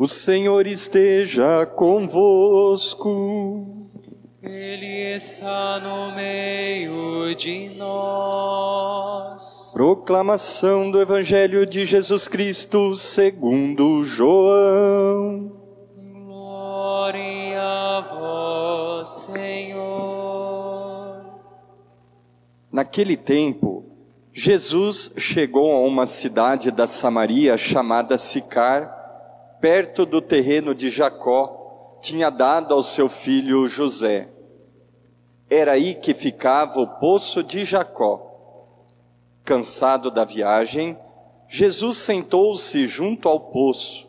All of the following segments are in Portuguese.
O Senhor esteja convosco. Ele está no meio de nós. Proclamação do Evangelho de Jesus Cristo segundo João. Glória a vós, Senhor. Naquele tempo, Jesus chegou a uma cidade da Samaria chamada Sicar, perto do terreno de Jacó, tinha dado ao seu filho José. Era aí que ficava o poço de Jacó. Cansado da viagem, Jesus sentou-se junto ao poço.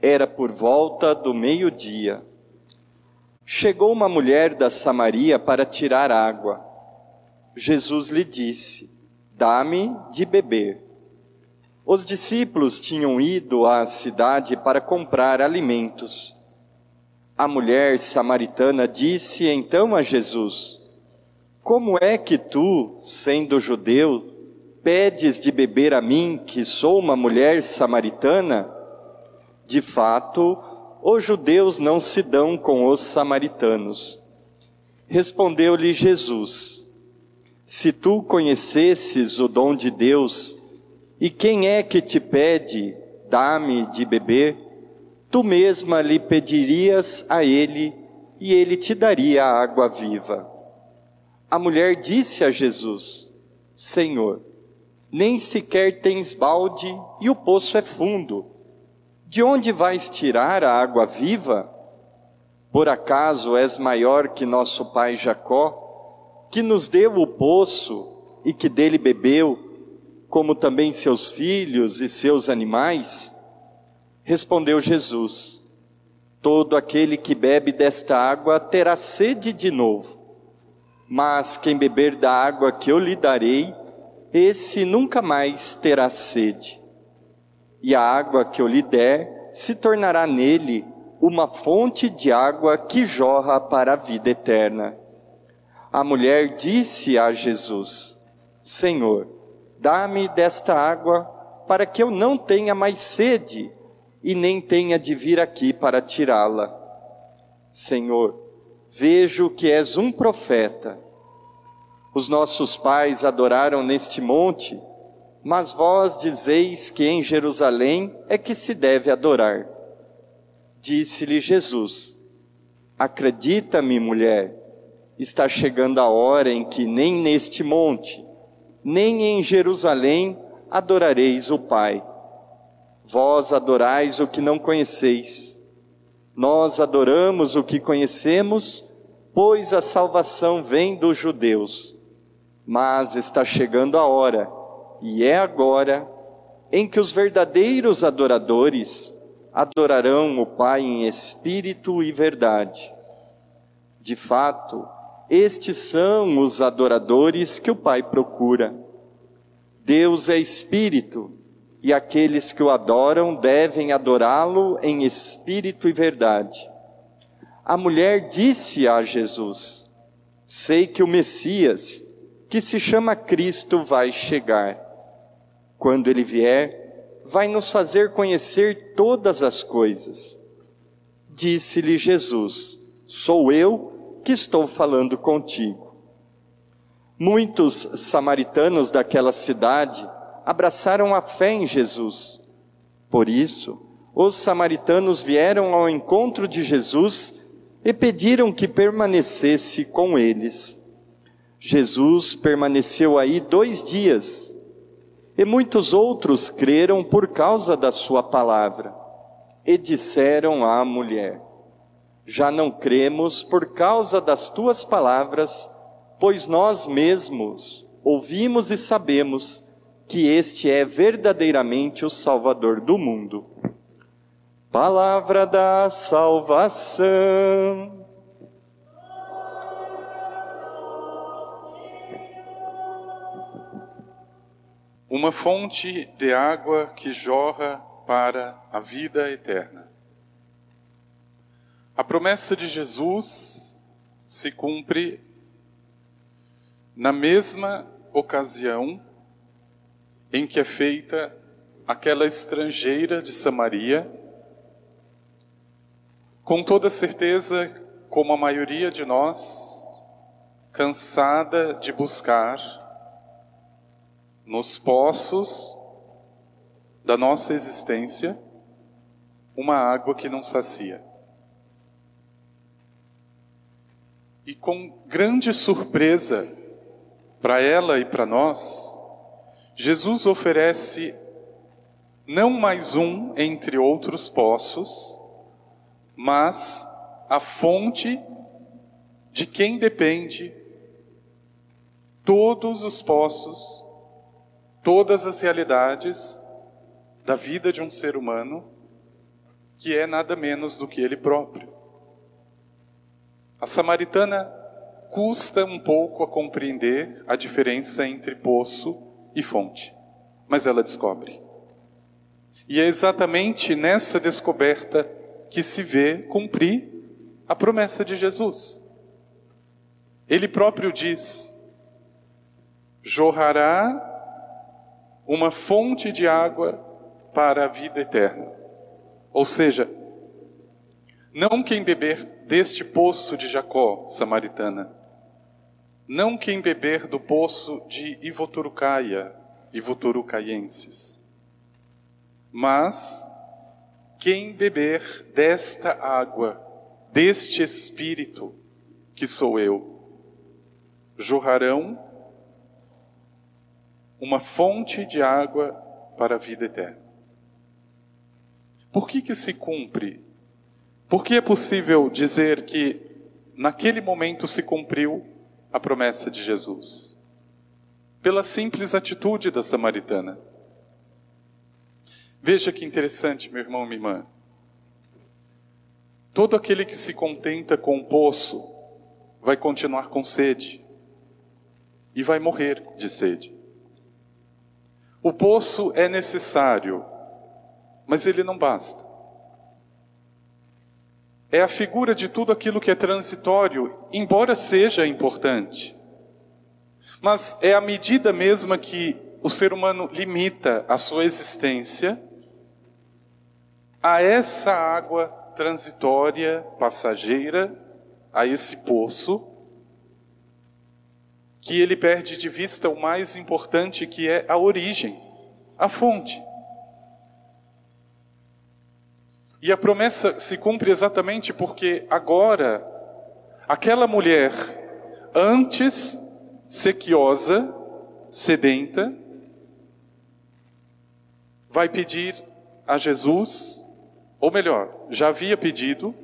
Era por volta do meio-dia. Chegou uma mulher da Samaria para tirar água. Jesus lhe disse: Dá-me de beber. Os discípulos tinham ido à cidade para comprar alimentos. A mulher samaritana disse então a Jesus: Como é que tu, sendo judeu, pedes de beber a mim, que sou uma mulher samaritana? De fato, os judeus não se dão com os samaritanos. Respondeu-lhe Jesus: Se tu conhecesses o dom de Deus, e quem é que te pede, dá-me de beber? Tu mesma lhe pedirias a ele, e ele te daria a água viva. A mulher disse a Jesus: Senhor, nem sequer tens balde e o poço é fundo. De onde vais tirar a água viva? Por acaso és maior que nosso pai Jacó, que nos deu o poço e que dele bebeu? Como também seus filhos e seus animais? Respondeu Jesus: Todo aquele que bebe desta água terá sede de novo. Mas quem beber da água que eu lhe darei, esse nunca mais terá sede. E a água que eu lhe der se tornará nele uma fonte de água que jorra para a vida eterna. A mulher disse a Jesus: Senhor, Dá-me desta água, para que eu não tenha mais sede e nem tenha de vir aqui para tirá-la. Senhor, vejo que és um profeta. Os nossos pais adoraram neste monte, mas vós dizeis que em Jerusalém é que se deve adorar. Disse-lhe Jesus: Acredita-me, mulher, está chegando a hora em que nem neste monte, nem em Jerusalém adorareis o Pai. Vós adorais o que não conheceis. Nós adoramos o que conhecemos, pois a salvação vem dos judeus. Mas está chegando a hora, e é agora, em que os verdadeiros adoradores adorarão o Pai em espírito e verdade. De fato, estes são os adoradores que o Pai procura. Deus é espírito, e aqueles que o adoram devem adorá-lo em espírito e verdade. A mulher disse a Jesus: Sei que o Messias, que se chama Cristo, vai chegar. Quando ele vier, vai nos fazer conhecer todas as coisas. Disse-lhe Jesus: Sou eu que estou falando contigo. Muitos samaritanos daquela cidade abraçaram a fé em Jesus. Por isso, os samaritanos vieram ao encontro de Jesus e pediram que permanecesse com eles. Jesus permaneceu aí dois dias e muitos outros creram por causa da sua palavra e disseram à mulher: já não cremos por causa das tuas palavras, pois nós mesmos ouvimos e sabemos que este é verdadeiramente o Salvador do mundo. Palavra da salvação. Uma fonte de água que jorra para a vida eterna. A promessa de Jesus se cumpre na mesma ocasião em que é feita aquela estrangeira de Samaria Com toda certeza, como a maioria de nós, cansada de buscar nos poços da nossa existência uma água que não sacia. E com grande surpresa para ela e para nós, Jesus oferece não mais um entre outros poços, mas a fonte de quem depende todos os poços, todas as realidades da vida de um ser humano, que é nada menos do que ele próprio. A samaritana custa um pouco a compreender a diferença entre poço e fonte, mas ela descobre. E é exatamente nessa descoberta que se vê cumprir a promessa de Jesus. Ele próprio diz: jorrará uma fonte de água para a vida eterna. Ou seja, não quem beber deste poço de Jacó, samaritana, não quem beber do poço de Ivoturucaia, ivoturucaienses, mas quem beber desta água, deste Espírito, que sou eu, jorrarão uma fonte de água para a vida eterna. Por que que se cumpre por que é possível dizer que naquele momento se cumpriu a promessa de Jesus? Pela simples atitude da samaritana. Veja que interessante, meu irmão, minha irmã. Todo aquele que se contenta com o poço vai continuar com sede e vai morrer de sede. O poço é necessário, mas ele não basta é a figura de tudo aquilo que é transitório, embora seja importante. Mas é a medida mesma que o ser humano limita a sua existência a essa água transitória, passageira, a esse poço, que ele perde de vista o mais importante que é a origem, a fonte. E a promessa se cumpre exatamente porque agora, aquela mulher, antes sequiosa, sedenta, vai pedir a Jesus, ou melhor, já havia pedido,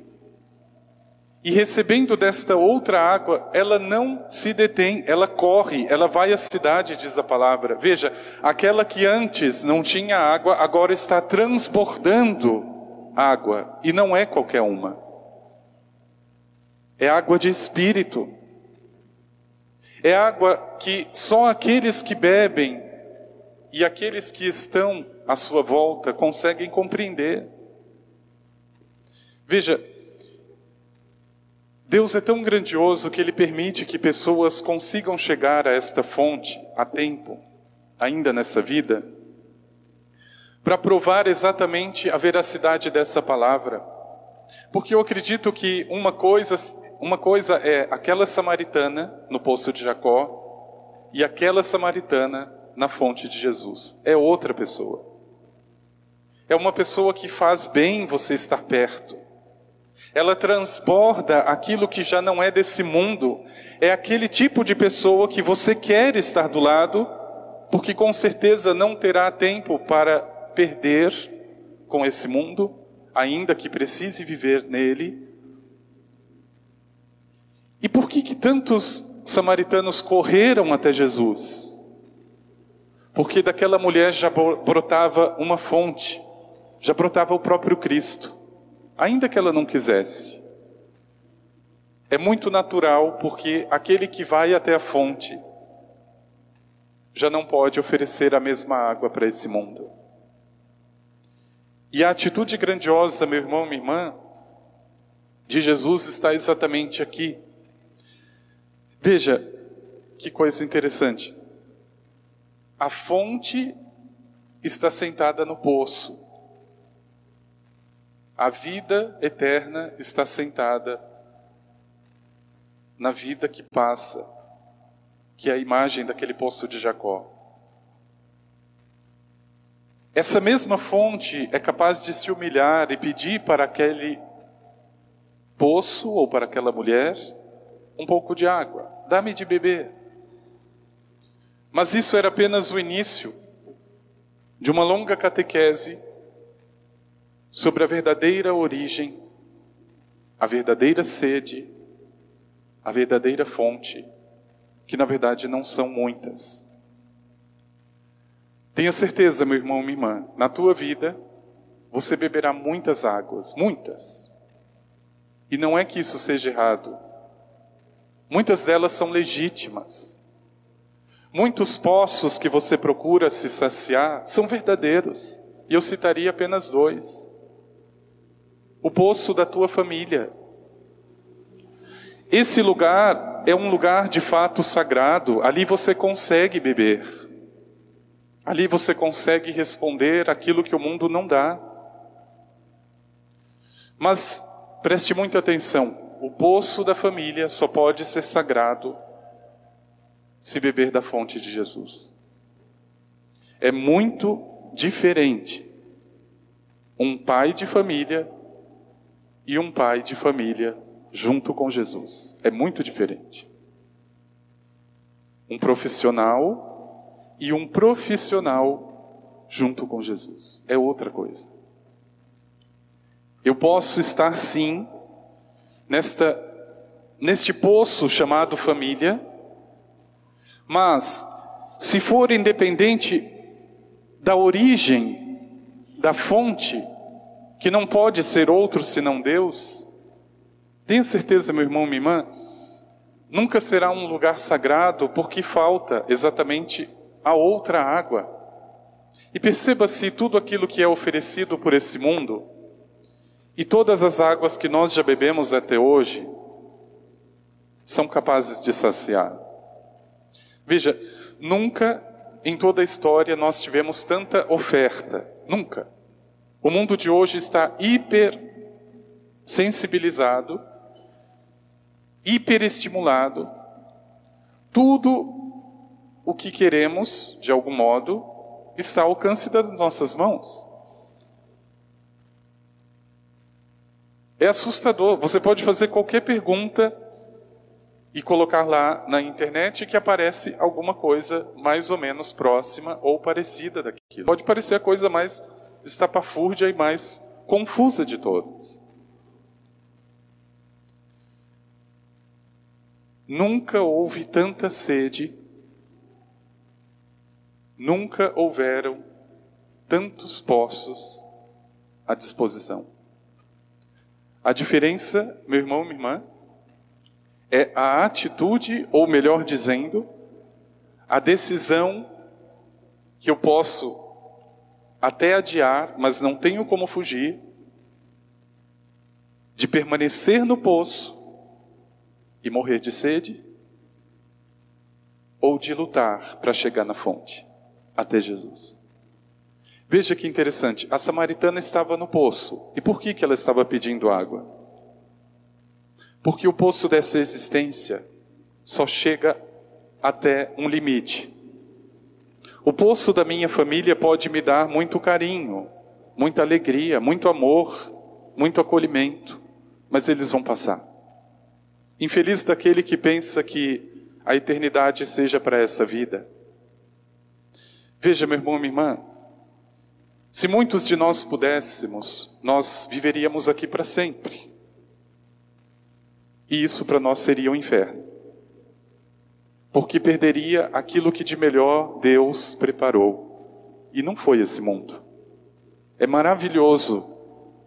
e recebendo desta outra água, ela não se detém, ela corre, ela vai à cidade, diz a palavra. Veja, aquela que antes não tinha água, agora está transbordando água, e não é qualquer uma. É água de espírito. É água que só aqueles que bebem e aqueles que estão à sua volta conseguem compreender. Veja, Deus é tão grandioso que Ele permite que pessoas consigam chegar a esta fonte a tempo, ainda nessa vida, para provar exatamente a veracidade dessa palavra. Porque eu acredito que uma coisa, uma coisa é aquela samaritana no poço de Jacó e aquela samaritana na fonte de Jesus. É outra pessoa. É uma pessoa que faz bem você estar perto. Ela transborda aquilo que já não é desse mundo. É aquele tipo de pessoa que você quer estar do lado, porque com certeza não terá tempo para perder com esse mundo, ainda que precise viver nele. E por que, que tantos samaritanos correram até Jesus? Porque daquela mulher já brotava uma fonte, já brotava o próprio Cristo, ainda que ela não quisesse. É muito natural, porque aquele que vai até a fonte já não pode oferecer a mesma água para esse mundo. E a atitude grandiosa, meu irmão, minha irmã, de Jesus está exatamente aqui. Veja que coisa interessante. A fonte está sentada no poço. A vida eterna está sentada na vida que passa, que é a imagem daquele poço de Jacó. Essa mesma fonte é capaz de se humilhar e pedir para aquele poço ou para aquela mulher um pouco de água, dá-me de beber. Mas isso era apenas o início de uma longa catequese sobre a verdadeira origem, a verdadeira sede, a verdadeira fonte, que na verdade não são muitas. Tenha certeza, meu irmão, minha irmã, na tua vida você beberá muitas águas, muitas. E não é que isso seja errado. Muitas delas são legítimas. Muitos poços que você procura se saciar são verdadeiros. E eu citaria apenas dois. O poço da tua família. Esse lugar é um lugar de fato sagrado, ali você consegue beber. Ali você consegue responder aquilo que o mundo não dá. Mas preste muita atenção: o poço da família só pode ser sagrado se beber da fonte de Jesus. É muito diferente um pai de família e um pai de família junto com Jesus. É muito diferente. Um profissional e um profissional junto com Jesus. É outra coisa. Eu posso estar sim nesta neste poço chamado família, mas se for independente da origem, da fonte, que não pode ser outro senão Deus, tenha certeza, meu irmão, minha irmã, nunca será um lugar sagrado porque falta exatamente a outra água. E perceba se tudo aquilo que é oferecido por esse mundo e todas as águas que nós já bebemos até hoje são capazes de saciar. Veja, nunca em toda a história nós tivemos tanta oferta, nunca. O mundo de hoje está hiper sensibilizado, hiperestimulado. Tudo o que queremos, de algum modo, está ao alcance das nossas mãos. É assustador. Você pode fazer qualquer pergunta e colocar lá na internet que aparece alguma coisa mais ou menos próxima ou parecida daquilo. Pode parecer a coisa mais estapafúrdia e mais confusa de todas. Nunca houve tanta sede Nunca houveram tantos poços à disposição. A diferença, meu irmão, minha irmã, é a atitude, ou melhor dizendo, a decisão que eu posso até adiar, mas não tenho como fugir, de permanecer no poço e morrer de sede, ou de lutar para chegar na fonte até Jesus. Veja que interessante, a samaritana estava no poço. E por que, que ela estava pedindo água? Porque o poço dessa existência só chega até um limite. O poço da minha família pode me dar muito carinho, muita alegria, muito amor, muito acolhimento, mas eles vão passar. Infeliz daquele que pensa que a eternidade seja para essa vida. Veja, meu irmão, minha irmã, se muitos de nós pudéssemos, nós viveríamos aqui para sempre. E isso para nós seria um inferno. Porque perderia aquilo que de melhor Deus preparou. E não foi esse mundo. É maravilhoso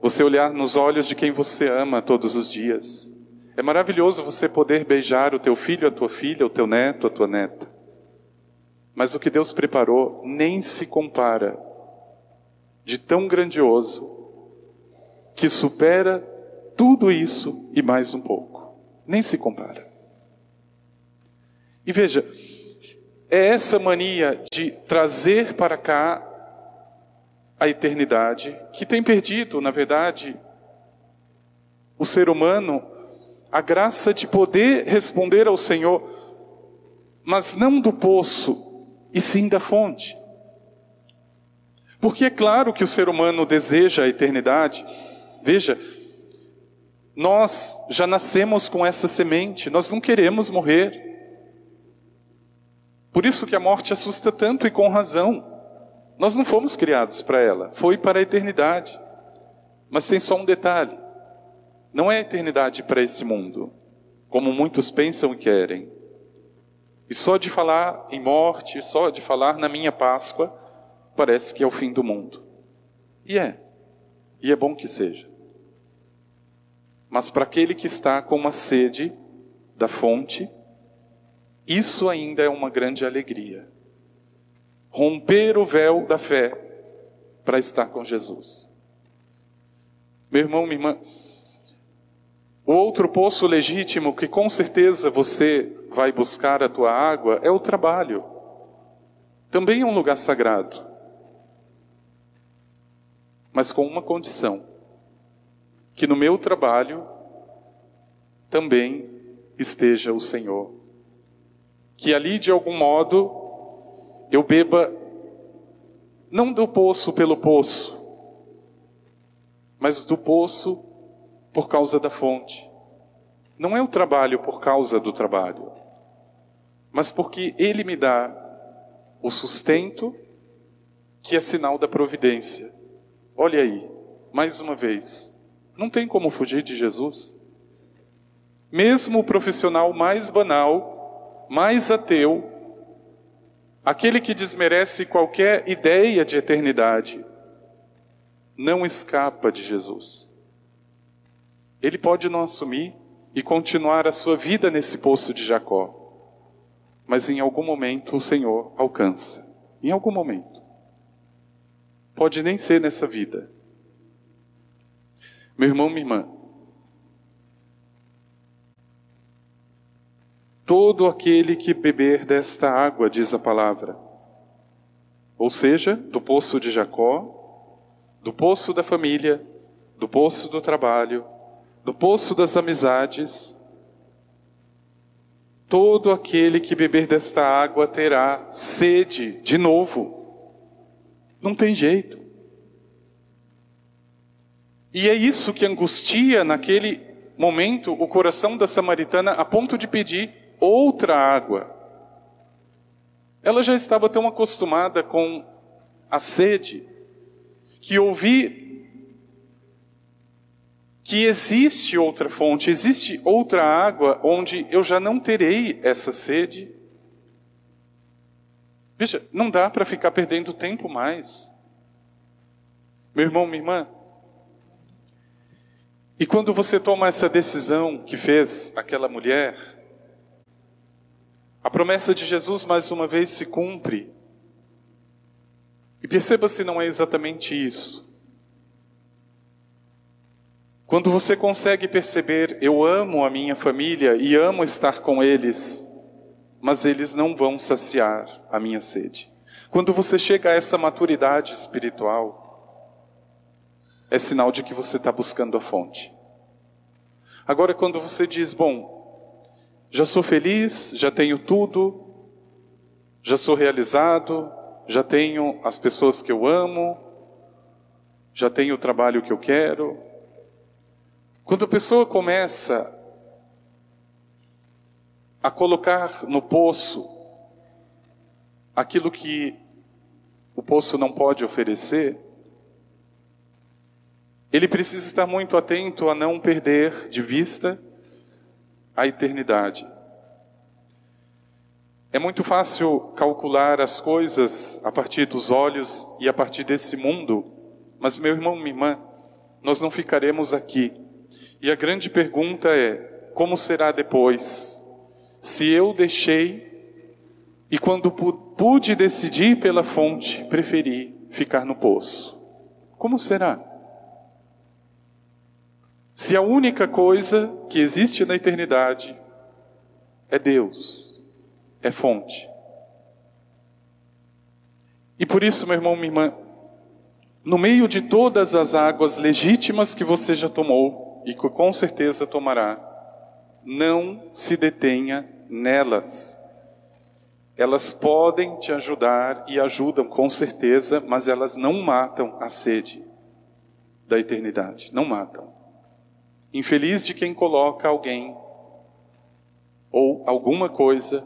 você olhar nos olhos de quem você ama todos os dias. É maravilhoso você poder beijar o teu filho, a tua filha, o teu neto, a tua neta. Mas o que Deus preparou nem se compara de tão grandioso que supera tudo isso e mais um pouco. Nem se compara. E veja, é essa mania de trazer para cá a eternidade que tem perdido, na verdade, o ser humano a graça de poder responder ao Senhor, mas não do poço, e sim da fonte. Porque é claro que o ser humano deseja a eternidade. Veja, nós já nascemos com essa semente, nós não queremos morrer. Por isso que a morte assusta tanto e com razão. Nós não fomos criados para ela, foi para a eternidade. Mas tem só um detalhe: não é a eternidade para esse mundo, como muitos pensam e querem. E só de falar em morte, só de falar na minha Páscoa, parece que é o fim do mundo. E é, e é bom que seja. Mas para aquele que está com uma sede da fonte, isso ainda é uma grande alegria. Romper o véu da fé para estar com Jesus. Meu irmão, minha irmã, o outro poço legítimo que com certeza você vai buscar a tua água é o trabalho. Também é um lugar sagrado. Mas com uma condição: que no meu trabalho também esteja o Senhor. Que ali de algum modo eu beba não do poço pelo poço, mas do poço por causa da fonte. Não é o trabalho por causa do trabalho, mas porque Ele me dá o sustento que é sinal da providência. Olha aí, mais uma vez, não tem como fugir de Jesus. Mesmo o profissional mais banal, mais ateu, aquele que desmerece qualquer ideia de eternidade, não escapa de Jesus. Ele pode não assumir e continuar a sua vida nesse poço de Jacó. Mas em algum momento o Senhor alcança. Em algum momento. Pode nem ser nessa vida. Meu irmão, minha irmã, todo aquele que beber desta água, diz a palavra, ou seja, do poço de Jacó, do poço da família, do poço do trabalho, do poço das amizades. Todo aquele que beber desta água terá sede de novo. Não tem jeito. E é isso que angustia naquele momento o coração da samaritana a ponto de pedir outra água. Ela já estava tão acostumada com a sede que ouvir que existe outra fonte, existe outra água onde eu já não terei essa sede. Veja, não dá para ficar perdendo tempo mais. Meu irmão, minha irmã, e quando você toma essa decisão que fez aquela mulher, a promessa de Jesus mais uma vez se cumpre. E perceba se não é exatamente isso. Quando você consegue perceber, eu amo a minha família e amo estar com eles, mas eles não vão saciar a minha sede. Quando você chega a essa maturidade espiritual, é sinal de que você está buscando a fonte. Agora, quando você diz, bom, já sou feliz, já tenho tudo, já sou realizado, já tenho as pessoas que eu amo, já tenho o trabalho que eu quero, quando a pessoa começa a colocar no poço aquilo que o poço não pode oferecer, ele precisa estar muito atento a não perder de vista a eternidade. É muito fácil calcular as coisas a partir dos olhos e a partir desse mundo, mas meu irmão, minha irmã, nós não ficaremos aqui e a grande pergunta é: como será depois? Se eu deixei e quando pude decidir pela fonte, preferi ficar no poço. Como será? Se a única coisa que existe na eternidade é Deus, é fonte. E por isso, meu irmão, minha irmã, no meio de todas as águas legítimas que você já tomou, e que com certeza tomará, não se detenha nelas. Elas podem te ajudar e ajudam com certeza, mas elas não matam a sede da eternidade. Não matam. Infeliz de quem coloca alguém ou alguma coisa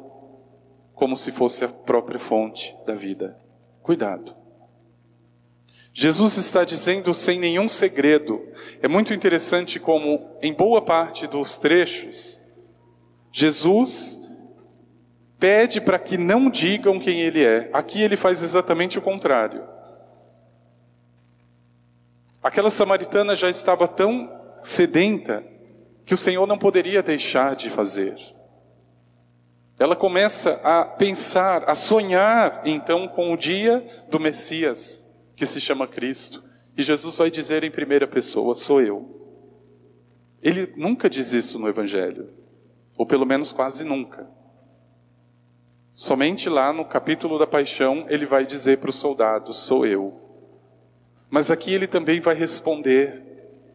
como se fosse a própria fonte da vida. Cuidado. Jesus está dizendo sem nenhum segredo. É muito interessante como, em boa parte dos trechos, Jesus pede para que não digam quem ele é. Aqui ele faz exatamente o contrário. Aquela samaritana já estava tão sedenta que o Senhor não poderia deixar de fazer. Ela começa a pensar, a sonhar então com o dia do Messias, que se chama Cristo. E Jesus vai dizer em primeira pessoa: sou eu. Ele nunca diz isso no Evangelho, ou pelo menos quase nunca. Somente lá no capítulo da paixão ele vai dizer para os soldados: Sou eu. Mas aqui ele também vai responder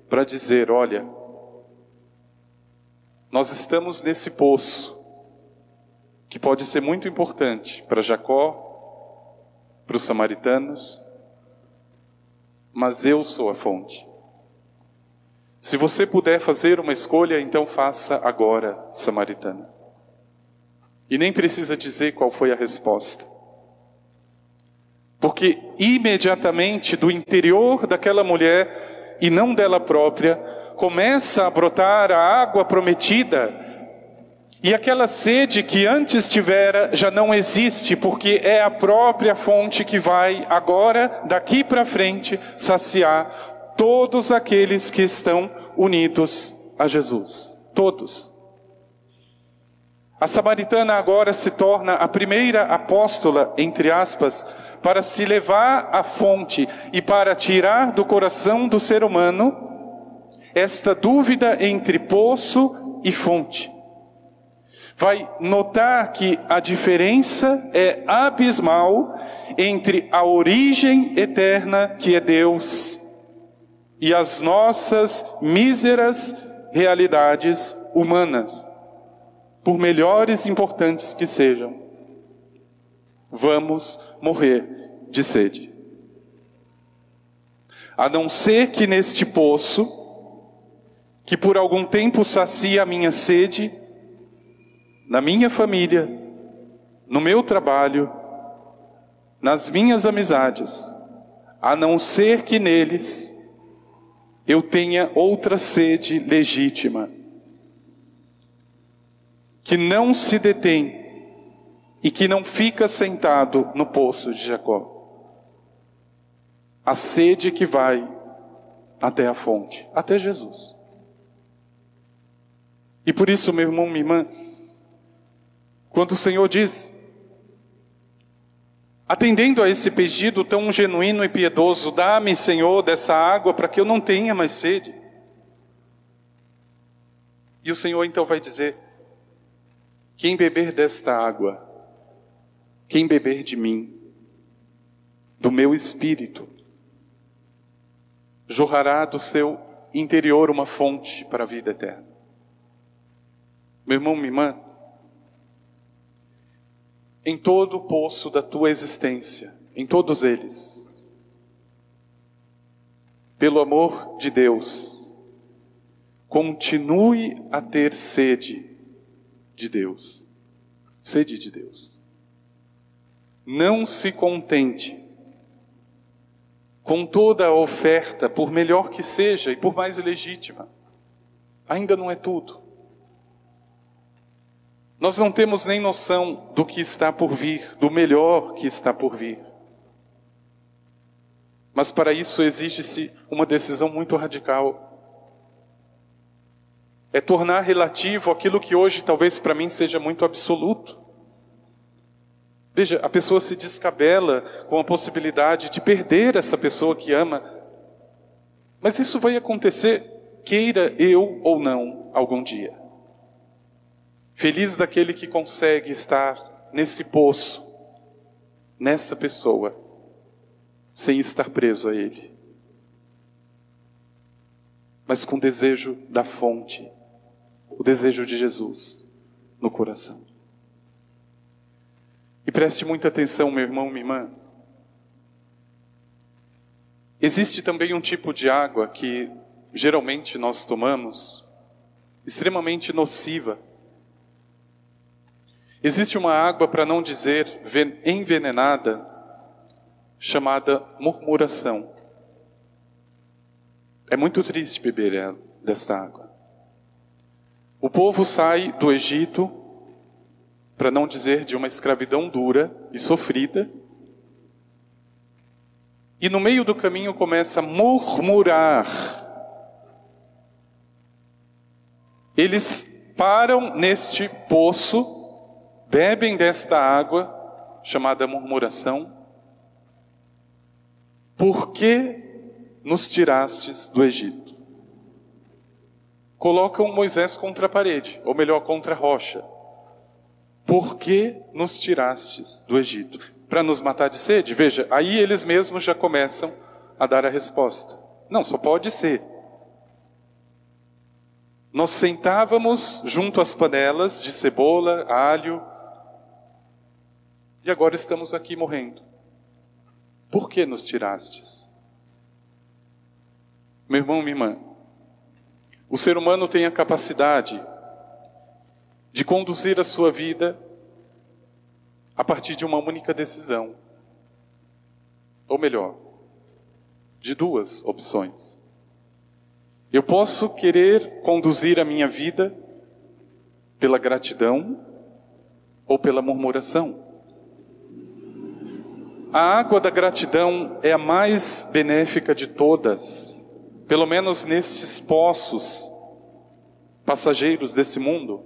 para dizer: Olha, nós estamos nesse poço que pode ser muito importante para Jacó, para os samaritanos, mas eu sou a fonte. Se você puder fazer uma escolha, então faça agora, samaritana. E nem precisa dizer qual foi a resposta. Porque imediatamente do interior daquela mulher, e não dela própria, começa a brotar a água prometida. E aquela sede que antes tivera já não existe, porque é a própria fonte que vai agora, daqui para frente, saciar todos aqueles que estão unidos a Jesus. Todos. A samaritana agora se torna a primeira apóstola, entre aspas, para se levar à fonte e para tirar do coração do ser humano esta dúvida entre poço e fonte. Vai notar que a diferença é abismal entre a origem eterna, que é Deus, e as nossas míseras realidades humanas por melhores e importantes que sejam, vamos morrer de sede. A não ser que neste poço, que por algum tempo sacia a minha sede, na minha família, no meu trabalho, nas minhas amizades, a não ser que neles eu tenha outra sede legítima, que não se detém e que não fica sentado no poço de Jacó. A sede que vai até a fonte, até Jesus. E por isso, meu irmão, minha irmã, quando o Senhor diz, atendendo a esse pedido tão genuíno e piedoso, dá-me, Senhor, dessa água para que eu não tenha mais sede. E o Senhor então vai dizer: quem beber desta água, quem beber de mim, do meu espírito, jorrará do seu interior uma fonte para a vida eterna. Meu irmão, minha irmã, em todo o poço da tua existência, em todos eles, pelo amor de Deus, continue a ter sede de Deus. Sede de Deus. Não se contente com toda a oferta, por melhor que seja e por mais legítima. Ainda não é tudo. Nós não temos nem noção do que está por vir, do melhor que está por vir. Mas para isso exige-se uma decisão muito radical é tornar relativo aquilo que hoje talvez para mim seja muito absoluto. Veja, a pessoa se descabela com a possibilidade de perder essa pessoa que ama. Mas isso vai acontecer, queira eu ou não, algum dia. Feliz daquele que consegue estar nesse poço, nessa pessoa, sem estar preso a ele. mas com desejo da fonte, o desejo de Jesus no coração. E preste muita atenção, meu irmão, minha irmã. Existe também um tipo de água que geralmente nós tomamos, extremamente nociva. Existe uma água, para não dizer envenenada, chamada murmuração. É muito triste beber desta água. O povo sai do Egito, para não dizer de uma escravidão dura e sofrida, e no meio do caminho começa a murmurar. Eles param neste poço, bebem desta água, chamada murmuração. Por que nos tirastes do Egito? Colocam Moisés contra a parede, ou melhor, contra a rocha. Por que nos tirastes do Egito? para nos matar de sede? Veja, aí eles mesmos já começam a dar a resposta. Não, só pode ser. Nós sentávamos junto às panelas de cebola, alho, e agora estamos aqui morrendo. Por que nos tirastes? Meu irmão, minha irmã, o ser humano tem a capacidade de conduzir a sua vida a partir de uma única decisão. Ou melhor, de duas opções. Eu posso querer conduzir a minha vida pela gratidão ou pela murmuração. A água da gratidão é a mais benéfica de todas, pelo menos nestes poços passageiros desse mundo.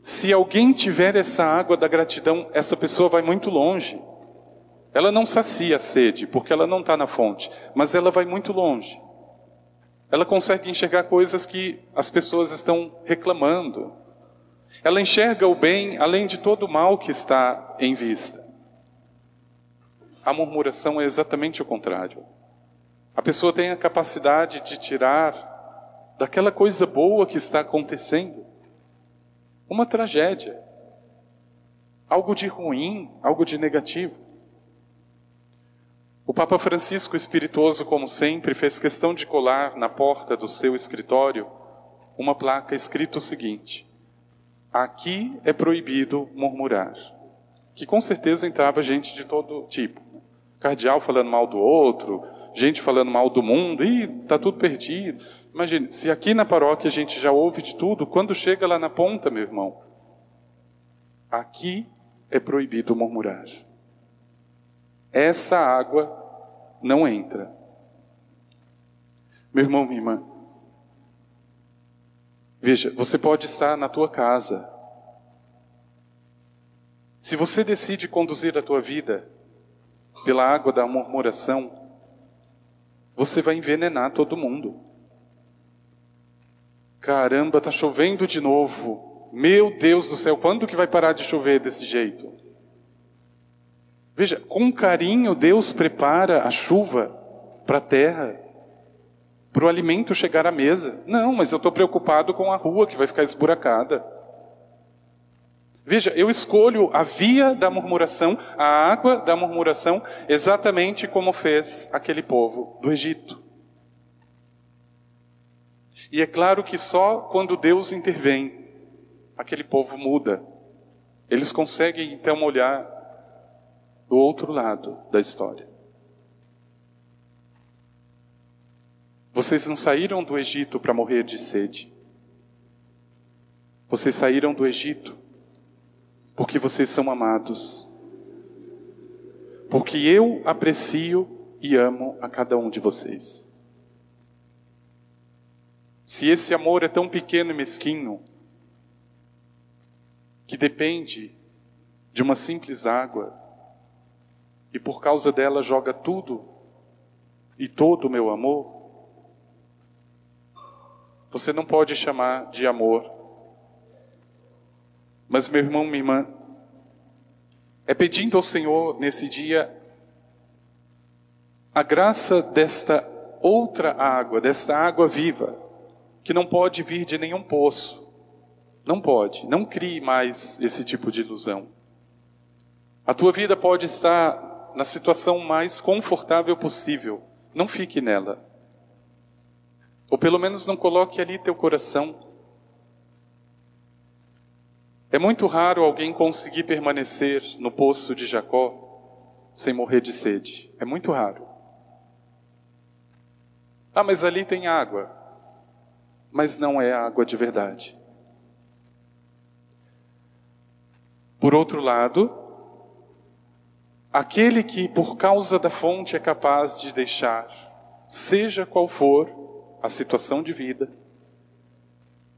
Se alguém tiver essa água da gratidão, essa pessoa vai muito longe. Ela não sacia a sede, porque ela não está na fonte, mas ela vai muito longe. Ela consegue enxergar coisas que as pessoas estão reclamando. Ela enxerga o bem além de todo o mal que está em vista. A murmuração é exatamente o contrário. A pessoa tem a capacidade de tirar daquela coisa boa que está acontecendo uma tragédia, algo de ruim, algo de negativo. O Papa Francisco, espirituoso como sempre, fez questão de colar na porta do seu escritório uma placa escrito o seguinte: Aqui é proibido murmurar. Que com certeza entrava gente de todo tipo. Cardeal falando mal do outro, gente falando mal do mundo, e tá tudo perdido. Imagine, se aqui na paróquia a gente já ouve de tudo, quando chega lá na ponta, meu irmão, aqui é proibido murmurar. Essa água não entra. Meu irmão, minha irmã, veja, você pode estar na tua casa. Se você decide conduzir a tua vida pela água da murmuração, você vai envenenar todo mundo. Caramba, tá chovendo de novo. Meu Deus do céu, quando que vai parar de chover desse jeito? Veja, com carinho Deus prepara a chuva para a terra, para o alimento chegar à mesa. Não, mas eu estou preocupado com a rua que vai ficar esburacada. Veja, eu escolho a via da murmuração, a água da murmuração, exatamente como fez aquele povo do Egito. E é claro que só quando Deus intervém, aquele povo muda. Eles conseguem então olhar do outro lado da história. Vocês não saíram do Egito para morrer de sede. Vocês saíram do Egito porque vocês são amados. Porque eu aprecio e amo a cada um de vocês. Se esse amor é tão pequeno e mesquinho, que depende de uma simples água, e por causa dela joga tudo e todo o meu amor, você não pode chamar de amor. Mas, meu irmão, minha irmã, é pedindo ao Senhor nesse dia a graça desta outra água, dessa água viva, que não pode vir de nenhum poço. Não pode. Não crie mais esse tipo de ilusão. A tua vida pode estar na situação mais confortável possível. Não fique nela. Ou pelo menos não coloque ali teu coração. É muito raro alguém conseguir permanecer no poço de Jacó sem morrer de sede. É muito raro. Ah, mas ali tem água. Mas não é água de verdade. Por outro lado, aquele que por causa da fonte é capaz de deixar, seja qual for a situação de vida,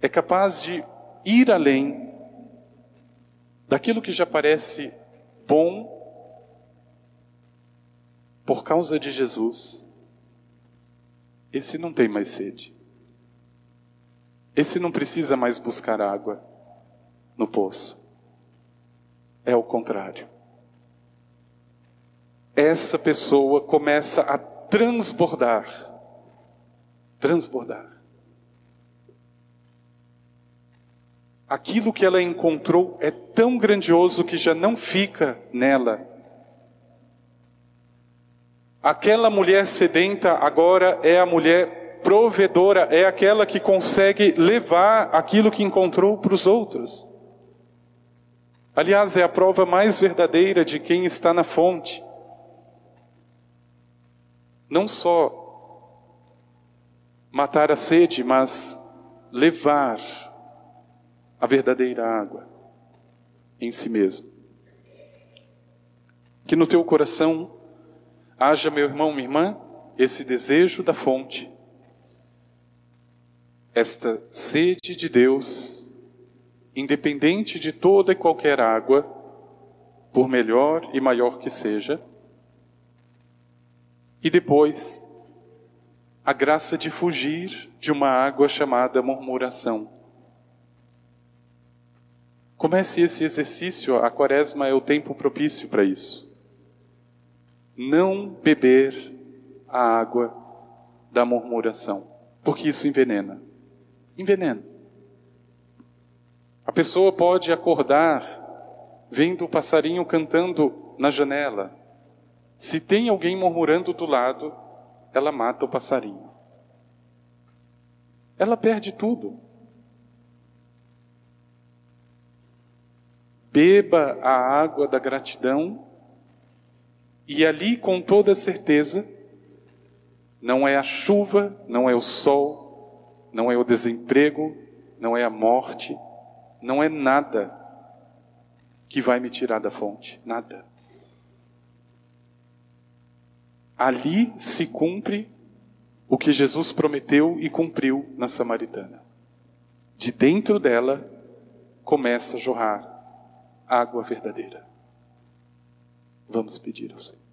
é capaz de ir além daquilo que já parece bom por causa de Jesus, esse não tem mais sede. Esse não precisa mais buscar água no poço. É o contrário. Essa pessoa começa a transbordar. Transbordar. Aquilo que ela encontrou é tão grandioso que já não fica nela Aquela mulher sedenta agora é a mulher provedora, é aquela que consegue levar aquilo que encontrou para os outros. Aliás, é a prova mais verdadeira de quem está na fonte. Não só matar a sede, mas levar a verdadeira água em si mesmo. Que no teu coração Haja, meu irmão, minha irmã, esse desejo da fonte, esta sede de Deus, independente de toda e qualquer água, por melhor e maior que seja, e depois a graça de fugir de uma água chamada murmuração. Comece esse exercício, a quaresma é o tempo propício para isso não beber a água da murmuração, porque isso envenena. Envenena. A pessoa pode acordar vendo o passarinho cantando na janela. Se tem alguém murmurando do lado, ela mata o passarinho. Ela perde tudo. Beba a água da gratidão e ali, com toda certeza, não é a chuva, não é o sol, não é o desemprego, não é a morte, não é nada que vai me tirar da fonte, nada. Ali se cumpre o que Jesus prometeu e cumpriu na Samaritana. De dentro dela começa a jorrar água verdadeira. Vamos pedir ao Senhor.